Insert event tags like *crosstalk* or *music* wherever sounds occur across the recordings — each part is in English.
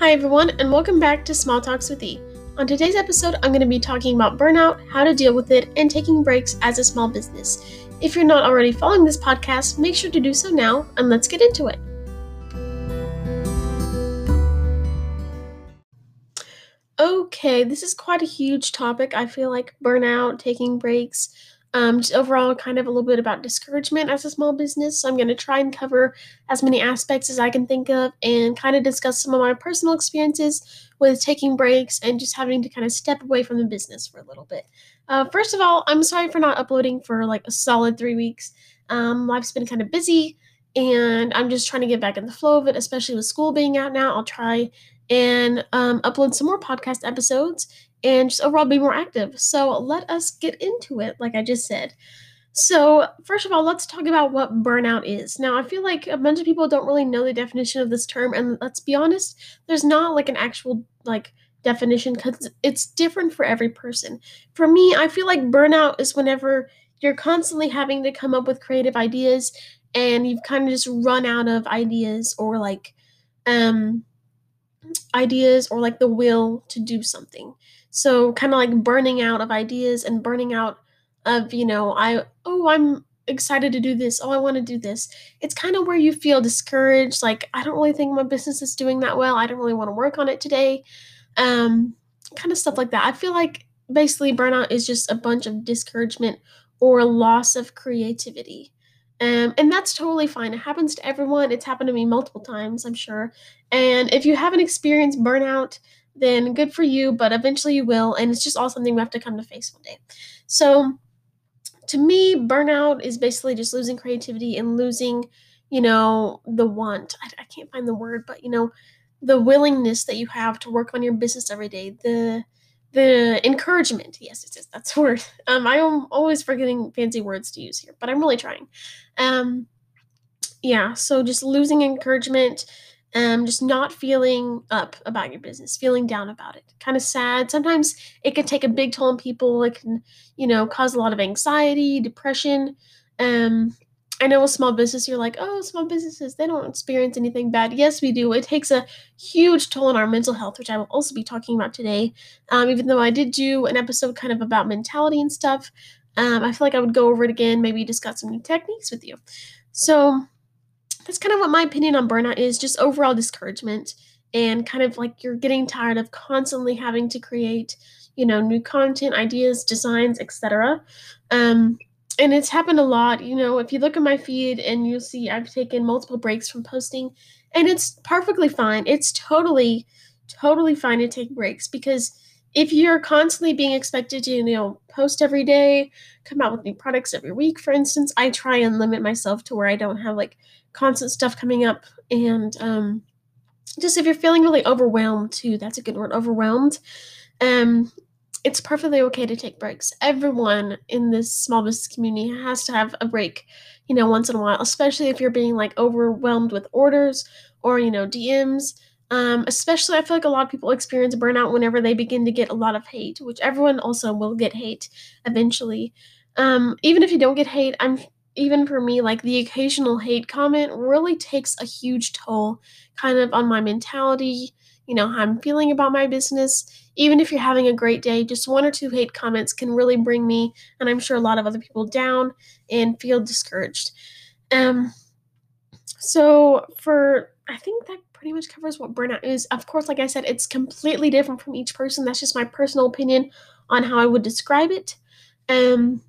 Hi, everyone, and welcome back to Small Talks with E. On today's episode, I'm going to be talking about burnout, how to deal with it, and taking breaks as a small business. If you're not already following this podcast, make sure to do so now, and let's get into it. Okay, this is quite a huge topic. I feel like burnout, taking breaks, um, just overall kind of a little bit about discouragement as a small business. So I'm going to try and cover as many aspects as I can think of and kind of discuss some of my personal experiences with taking breaks and just having to kind of step away from the business for a little bit. Uh, first of all, I'm sorry for not uploading for like a solid three weeks. Um, life's been kind of busy and I'm just trying to get back in the flow of it, especially with school being out now. I'll try and um, upload some more podcast episodes and just overall be more active. So let us get into it, like I just said. So, first of all, let's talk about what burnout is. Now, I feel like a bunch of people don't really know the definition of this term, and let's be honest, there's not like an actual like definition because it's different for every person. For me, I feel like burnout is whenever you're constantly having to come up with creative ideas and you've kind of just run out of ideas or like um ideas or like the will to do something. So kind of like burning out of ideas and burning out of, you know, I oh, I'm excited to do this. Oh, I want to do this. It's kind of where you feel discouraged, like I don't really think my business is doing that well. I don't really want to work on it today. Um kind of stuff like that. I feel like basically burnout is just a bunch of discouragement or loss of creativity. Um, and that's totally fine. It happens to everyone. It's happened to me multiple times, I'm sure. And if you haven't experienced burnout, then good for you, but eventually you will. And it's just all something we have to come to face one day. So, to me, burnout is basically just losing creativity and losing, you know, the want. I, I can't find the word, but, you know, the willingness that you have to work on your business every day, the the encouragement yes it is that's the word um i am always forgetting fancy words to use here but i'm really trying um yeah so just losing encouragement um just not feeling up about your business feeling down about it kind of sad sometimes it can take a big toll on people it can you know cause a lot of anxiety depression um I know a small business, you're like, oh, small businesses, they don't experience anything bad. Yes, we do. It takes a huge toll on our mental health, which I will also be talking about today. Um, even though I did do an episode kind of about mentality and stuff, um, I feel like I would go over it again, maybe discuss some new techniques with you. So that's kind of what my opinion on burnout is just overall discouragement and kind of like you're getting tired of constantly having to create, you know, new content, ideas, designs, etc. Um, and it's happened a lot. You know, if you look at my feed and you'll see I've taken multiple breaks from posting, and it's perfectly fine. It's totally, totally fine to take breaks because if you're constantly being expected to, you know, post every day, come out with new products every week, for instance, I try and limit myself to where I don't have like constant stuff coming up. And um, just if you're feeling really overwhelmed too, that's a good word, overwhelmed. Um, it's perfectly okay to take breaks. Everyone in this small business community has to have a break, you know, once in a while, especially if you're being like overwhelmed with orders or, you know, DMs. Um, especially, I feel like a lot of people experience burnout whenever they begin to get a lot of hate, which everyone also will get hate eventually. Um, even if you don't get hate, I'm even for me, like the occasional hate comment really takes a huge toll kind of on my mentality, you know, how I'm feeling about my business even if you're having a great day, just one or two hate comments can really bring me, and I'm sure a lot of other people, down and feel discouraged. Um, so for I think that pretty much covers what burnout is. Of course, like I said, it's completely different from each person. That's just my personal opinion on how I would describe it. Um,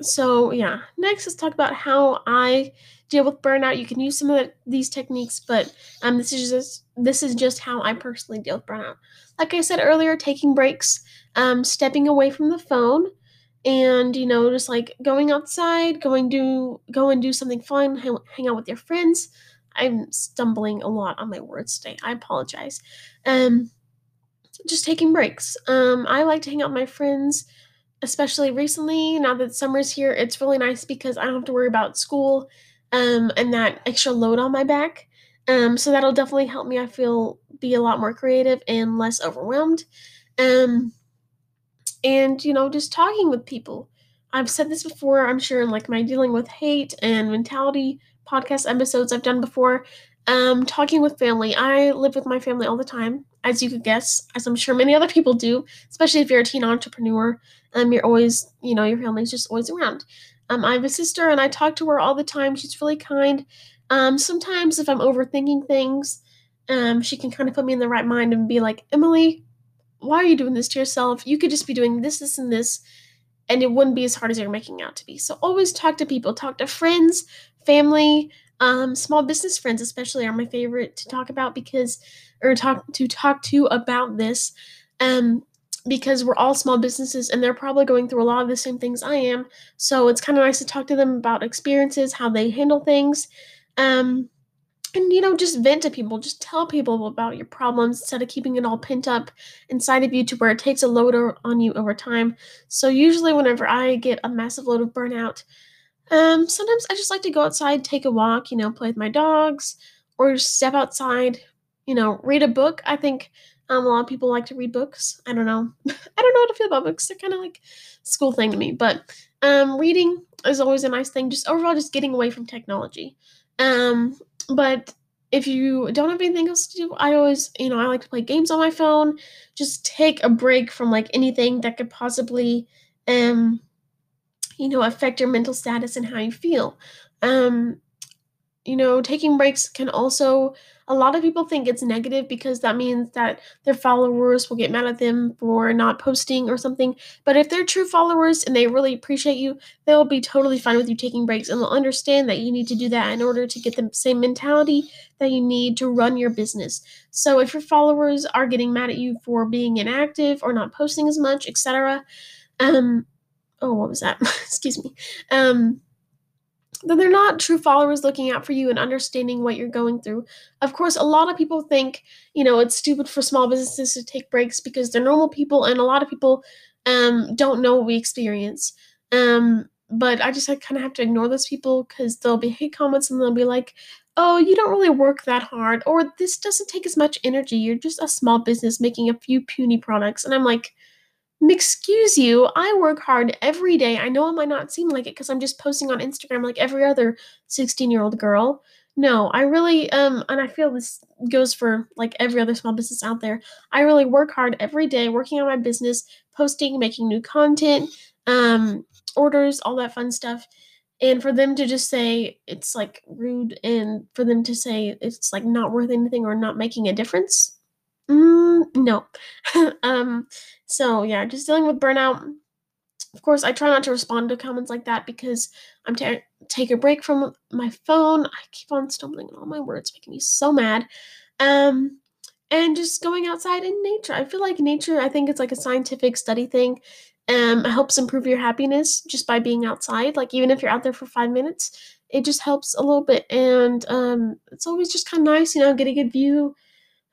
so yeah, next let's talk about how I deal with burnout. You can use some of the, these techniques, but um, this is just this is just how I personally deal with burnout. Like I said earlier, taking breaks, um, stepping away from the phone, and you know, just like going outside, going do go and do something fun, hang, hang out with your friends. I'm stumbling a lot on my words today. I apologize. Um, just taking breaks. Um, I like to hang out with my friends especially recently now that summer's here it's really nice because i don't have to worry about school um, and that extra load on my back um, so that'll definitely help me i feel be a lot more creative and less overwhelmed um, and you know just talking with people i've said this before i'm sure in like my dealing with hate and mentality podcast episodes i've done before Um, talking with family. I live with my family all the time, as you could guess, as I'm sure many other people do, especially if you're a teen entrepreneur. Um, you're always, you know, your family's just always around. Um, I have a sister and I talk to her all the time. She's really kind. Um, sometimes if I'm overthinking things, um, she can kind of put me in the right mind and be like, Emily, why are you doing this to yourself? You could just be doing this, this, and this, and it wouldn't be as hard as you're making out to be. So always talk to people, talk to friends, family, um, small business friends, especially, are my favorite to talk about because, or talk to talk to about this, um, because we're all small businesses and they're probably going through a lot of the same things I am. So it's kind of nice to talk to them about experiences, how they handle things. Um, and you know just vent to people just tell people about your problems instead of keeping it all pent up inside of you to where it takes a load on you over time so usually whenever i get a massive load of burnout um sometimes i just like to go outside take a walk you know play with my dogs or step outside you know read a book. I think um, a lot of people like to read books. I don't know. *laughs* I don't know how to feel about books. They're kind of like school thing to me but um reading is always a nice thing just overall just getting away from technology. Um but if you don't have anything else to do, I always, you know, I like to play games on my phone. Just take a break from like anything that could possibly, um, you know, affect your mental status and how you feel. Um, you know, taking breaks can also a lot of people think it's negative because that means that their followers will get mad at them for not posting or something. But if they're true followers and they really appreciate you, they'll be totally fine with you taking breaks and they'll understand that you need to do that in order to get the same mentality that you need to run your business. So if your followers are getting mad at you for being inactive or not posting as much, etc., um oh, what was that? *laughs* Excuse me. Um then they're not true followers looking out for you and understanding what you're going through. Of course, a lot of people think, you know, it's stupid for small businesses to take breaks because they're normal people, and a lot of people um, don't know what we experience. Um, but I just kind of have to ignore those people because they'll be hate comments and they'll be like, oh, you don't really work that hard, or this doesn't take as much energy. You're just a small business making a few puny products. And I'm like, Excuse you, I work hard every day. I know it might not seem like it because I'm just posting on Instagram like every other 16 year old girl. No, I really, um, and I feel this goes for like every other small business out there. I really work hard every day working on my business, posting, making new content, um, orders, all that fun stuff. And for them to just say it's like rude and for them to say it's like not worth anything or not making a difference, Mm, no. *laughs* um, so yeah, just dealing with burnout. Of course, I try not to respond to comments like that because I'm ta- take a break from my phone. I keep on stumbling on all my words, making me so mad. Um, and just going outside in nature. I feel like nature. I think it's like a scientific study thing. Um, helps improve your happiness just by being outside. Like even if you're out there for five minutes, it just helps a little bit. And um, it's always just kind of nice, you know, get a good view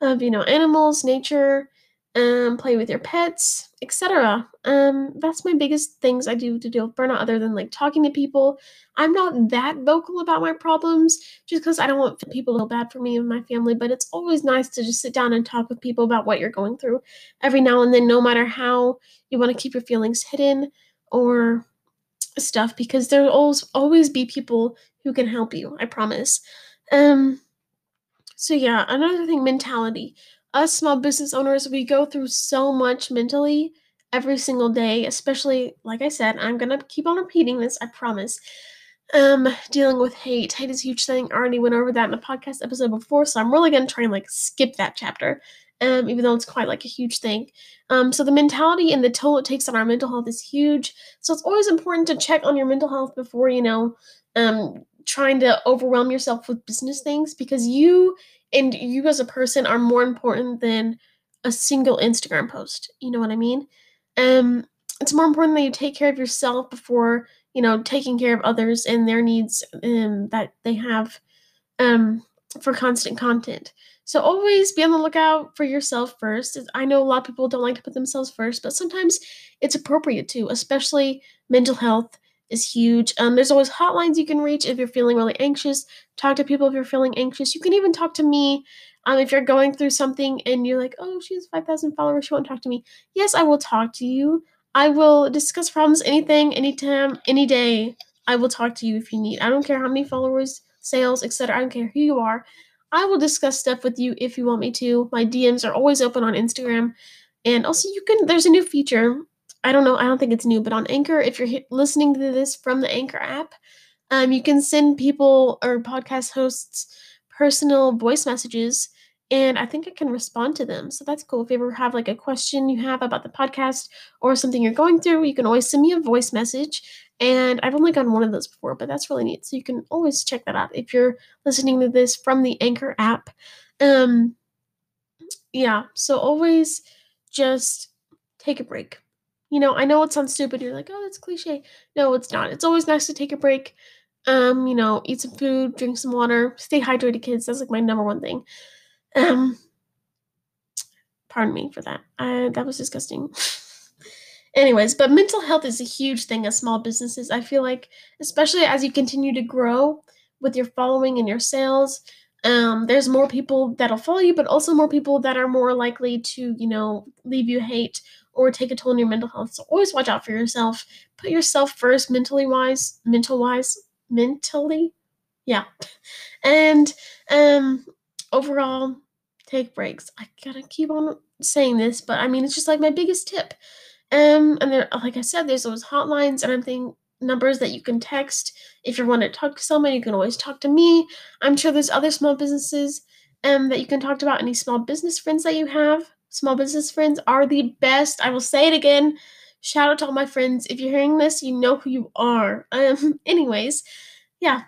of you know animals, nature, um, play with your pets, etc. Um, that's my biggest things I do to deal with burnout, other than like talking to people. I'm not that vocal about my problems just because I don't want people to feel bad for me and my family, but it's always nice to just sit down and talk with people about what you're going through every now and then, no matter how you want to keep your feelings hidden or stuff, because there'll always always be people who can help you, I promise. Um so yeah, another thing, mentality. Us small business owners, we go through so much mentally every single day, especially like I said, I'm gonna keep on repeating this, I promise. Um, dealing with hate. Hate is a huge thing. I already went over that in the podcast episode before, so I'm really gonna try and like skip that chapter. Um, even though it's quite like a huge thing. Um, so the mentality and the toll it takes on our mental health is huge. So it's always important to check on your mental health before you know um trying to overwhelm yourself with business things because you and you as a person are more important than a single Instagram post. You know what I mean? Um it's more important that you take care of yourself before, you know, taking care of others and their needs um, that they have um for constant content. So always be on the lookout for yourself first. I know a lot of people don't like to put themselves first, but sometimes it's appropriate to, especially mental health is huge. Um, there's always hotlines you can reach if you're feeling really anxious. Talk to people if you're feeling anxious. You can even talk to me um, if you're going through something and you're like, oh, she has 5,000 followers. She won't talk to me. Yes, I will talk to you. I will discuss problems, anything, anytime, any day. I will talk to you if you need. I don't care how many followers, sales, etc. I don't care who you are. I will discuss stuff with you if you want me to. My DMs are always open on Instagram. And also, you can, there's a new feature. I don't know, I don't think it's new, but on Anchor, if you're listening to this from the Anchor app, um, you can send people or podcast hosts personal voice messages and I think I can respond to them. So that's cool. If you ever have like a question you have about the podcast or something you're going through, you can always send me a voice message. And I've only gotten one of those before, but that's really neat. So you can always check that out if you're listening to this from the Anchor app. Um yeah, so always just take a break. You know, I know it sounds stupid. You're like, "Oh, that's cliche." No, it's not. It's always nice to take a break. Um, you know, eat some food, drink some water, stay hydrated, kids. That's like my number one thing. Um, pardon me for that. I, that was disgusting. *laughs* Anyways, but mental health is a huge thing as small businesses. I feel like, especially as you continue to grow with your following and your sales, um, there's more people that'll follow you, but also more people that are more likely to, you know, leave you hate or take a toll on your mental health. So always watch out for yourself. Put yourself first, mentally wise, mental wise, mentally, yeah. And um, overall, take breaks. I gotta keep on saying this, but I mean, it's just like my biggest tip. Um, and there, like I said, there's those hotlines and I'm thinking numbers that you can text. If you want to talk to someone, you can always talk to me. I'm sure there's other small businesses um, that you can talk to about. Any small business friends that you have. Small business friends are the best. I will say it again. Shout out to all my friends. If you're hearing this, you know who you are. *laughs* Um, anyways, yeah,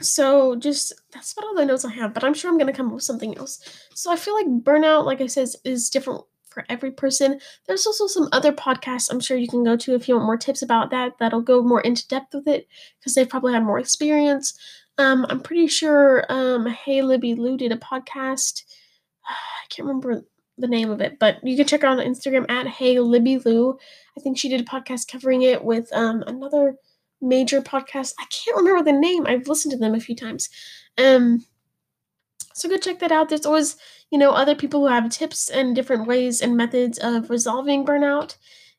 so just that's about all the notes I have, but I'm sure I'm gonna come up with something else. So I feel like burnout, like I said, is different for every person. There's also some other podcasts I'm sure you can go to if you want more tips about that. That'll go more into depth with it because they've probably had more experience. Um, I'm pretty sure um, Hey Libby Lou did a podcast. *sighs* I can't remember the name of it, but you can check her on Instagram at Hey Libby Lou. I think she did a podcast covering it with um, another major podcast. I can't remember the name. I've listened to them a few times. Um, so go check that out. There's always, you know, other people who have tips and different ways and methods of resolving burnout.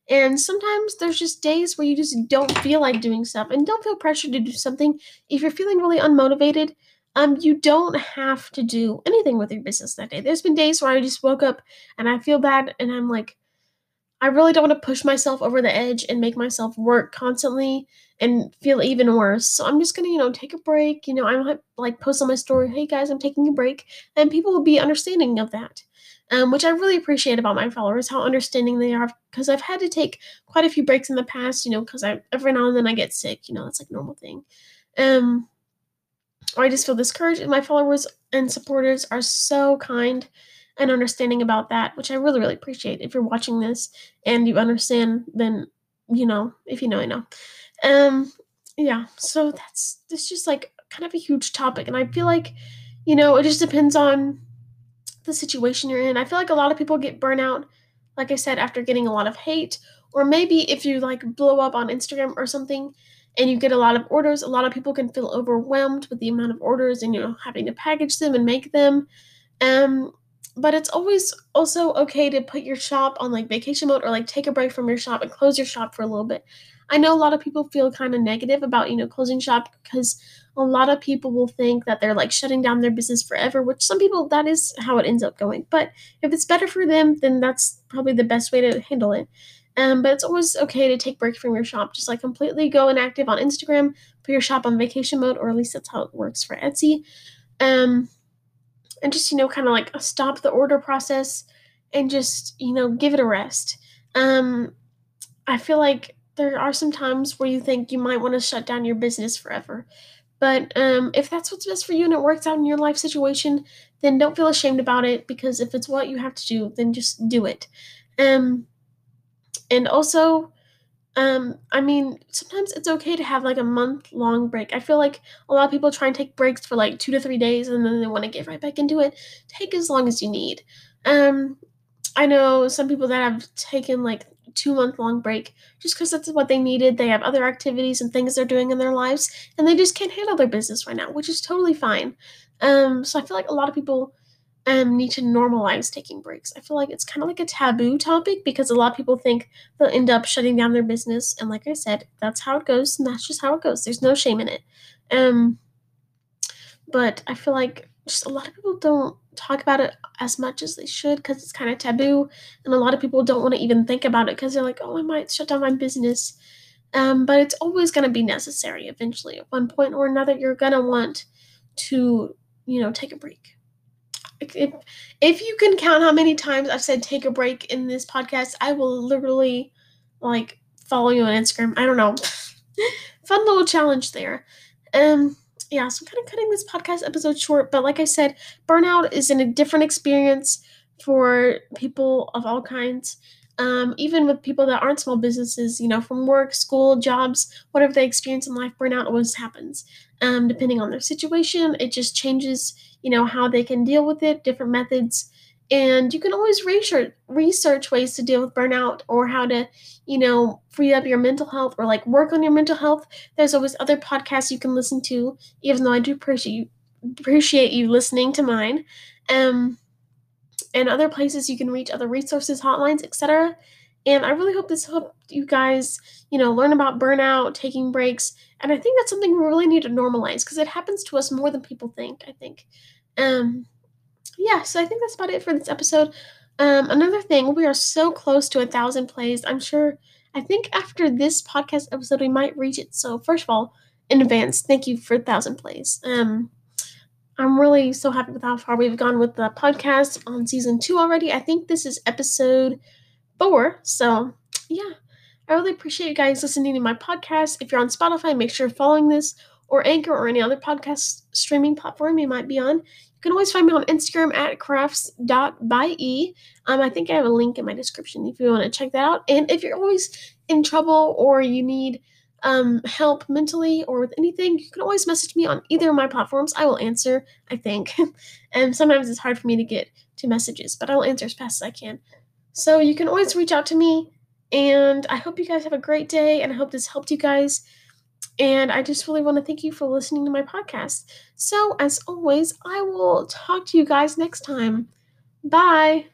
And sometimes there's just days where you just don't feel like doing stuff and don't feel pressured to do something. If you're feeling really unmotivated, um, you don't have to do anything with your business that day. There's been days where I just woke up and I feel bad and I'm like, I really don't want to push myself over the edge and make myself work constantly and feel even worse. So I'm just gonna, you know, take a break. You know, I might like post on my story, hey guys, I'm taking a break, and people will be understanding of that. Um, which I really appreciate about my followers, how understanding they are, because I've had to take quite a few breaks in the past, you know, because I every now and then I get sick, you know, that's like normal thing. Um, I just feel discouraged, and my followers and supporters are so kind and understanding about that, which I really, really appreciate. If you're watching this and you understand, then you know, if you know, I know. Um, yeah, so that's it's just like kind of a huge topic, and I feel like, you know, it just depends on the situation you're in. I feel like a lot of people get burnout, like I said, after getting a lot of hate, or maybe if you like blow up on Instagram or something and you get a lot of orders, a lot of people can feel overwhelmed with the amount of orders and you know having to package them and make them. Um, but it's always also okay to put your shop on like vacation mode or like take a break from your shop and close your shop for a little bit. I know a lot of people feel kind of negative about, you know, closing shop because a lot of people will think that they're like shutting down their business forever, which some people that is how it ends up going. But if it's better for them, then that's probably the best way to handle it. Um, but it's always okay to take break from your shop. Just like completely go inactive on Instagram, put your shop on vacation mode, or at least that's how it works for Etsy. Um, and just you know kind of like stop the order process and just you know give it a rest um i feel like there are some times where you think you might want to shut down your business forever but um, if that's what's best for you and it works out in your life situation then don't feel ashamed about it because if it's what you have to do then just do it um and also um, I mean, sometimes it's okay to have like a month long break. I feel like a lot of people try and take breaks for like two to three days and then they want to get right back into it. Take as long as you need. Um, I know some people that have taken like two month long break just because that's what they needed. They have other activities and things they're doing in their lives and they just can't handle their business right now, which is totally fine. Um, so I feel like a lot of people um, need to normalize taking breaks. I feel like it's kind of like a taboo topic because a lot of people think they'll end up shutting down their business. And like I said, that's how it goes, and that's just how it goes. There's no shame in it. Um, but I feel like just a lot of people don't talk about it as much as they should because it's kind of taboo and a lot of people don't want to even think about it because they're like oh i might shut down my business um, but it's always going to be necessary eventually at one point or another you're going to want to you know take a break if, if you can count how many times i've said take a break in this podcast i will literally like follow you on instagram. I don't know. *laughs* Fun little challenge there. Um yeah, so I'm kind of cutting this podcast episode short, but like I said, burnout is in a different experience for people of all kinds. Um, even with people that aren't small businesses, you know, from work, school, jobs, whatever they experience in life, burnout always happens. Um, depending on their situation, it just changes, you know, how they can deal with it, different methods. And you can always research research ways to deal with burnout or how to you know free up your mental health or like work on your mental health. There's always other podcasts you can listen to even though i do appreciate you appreciate you listening to mine. Um and other places you can reach other resources hotlines etc and i really hope this helped you guys you know learn about burnout taking breaks and i think that's something we really need to normalize because it happens to us more than people think i think um yeah, so I think that's about it for this episode. Um, another thing, we are so close to a thousand plays. I'm sure. I think after this podcast episode, we might reach it. So first of all, in advance, thank you for a thousand plays. Um, I'm really so happy with how far we've gone with the podcast on season two already. I think this is episode four. So yeah, I really appreciate you guys listening to my podcast. If you're on Spotify, make sure you're following this or Anchor or any other podcast streaming platform you might be on. You can always find me on Instagram at crafts.bye. Um, I think I have a link in my description if you want to check that out. And if you're always in trouble or you need um, help mentally or with anything, you can always message me on either of my platforms. I will answer, I think. *laughs* and sometimes it's hard for me to get to messages, but I'll answer as fast as I can. So you can always reach out to me. And I hope you guys have a great day. And I hope this helped you guys. And I just really want to thank you for listening to my podcast. So, as always, I will talk to you guys next time. Bye.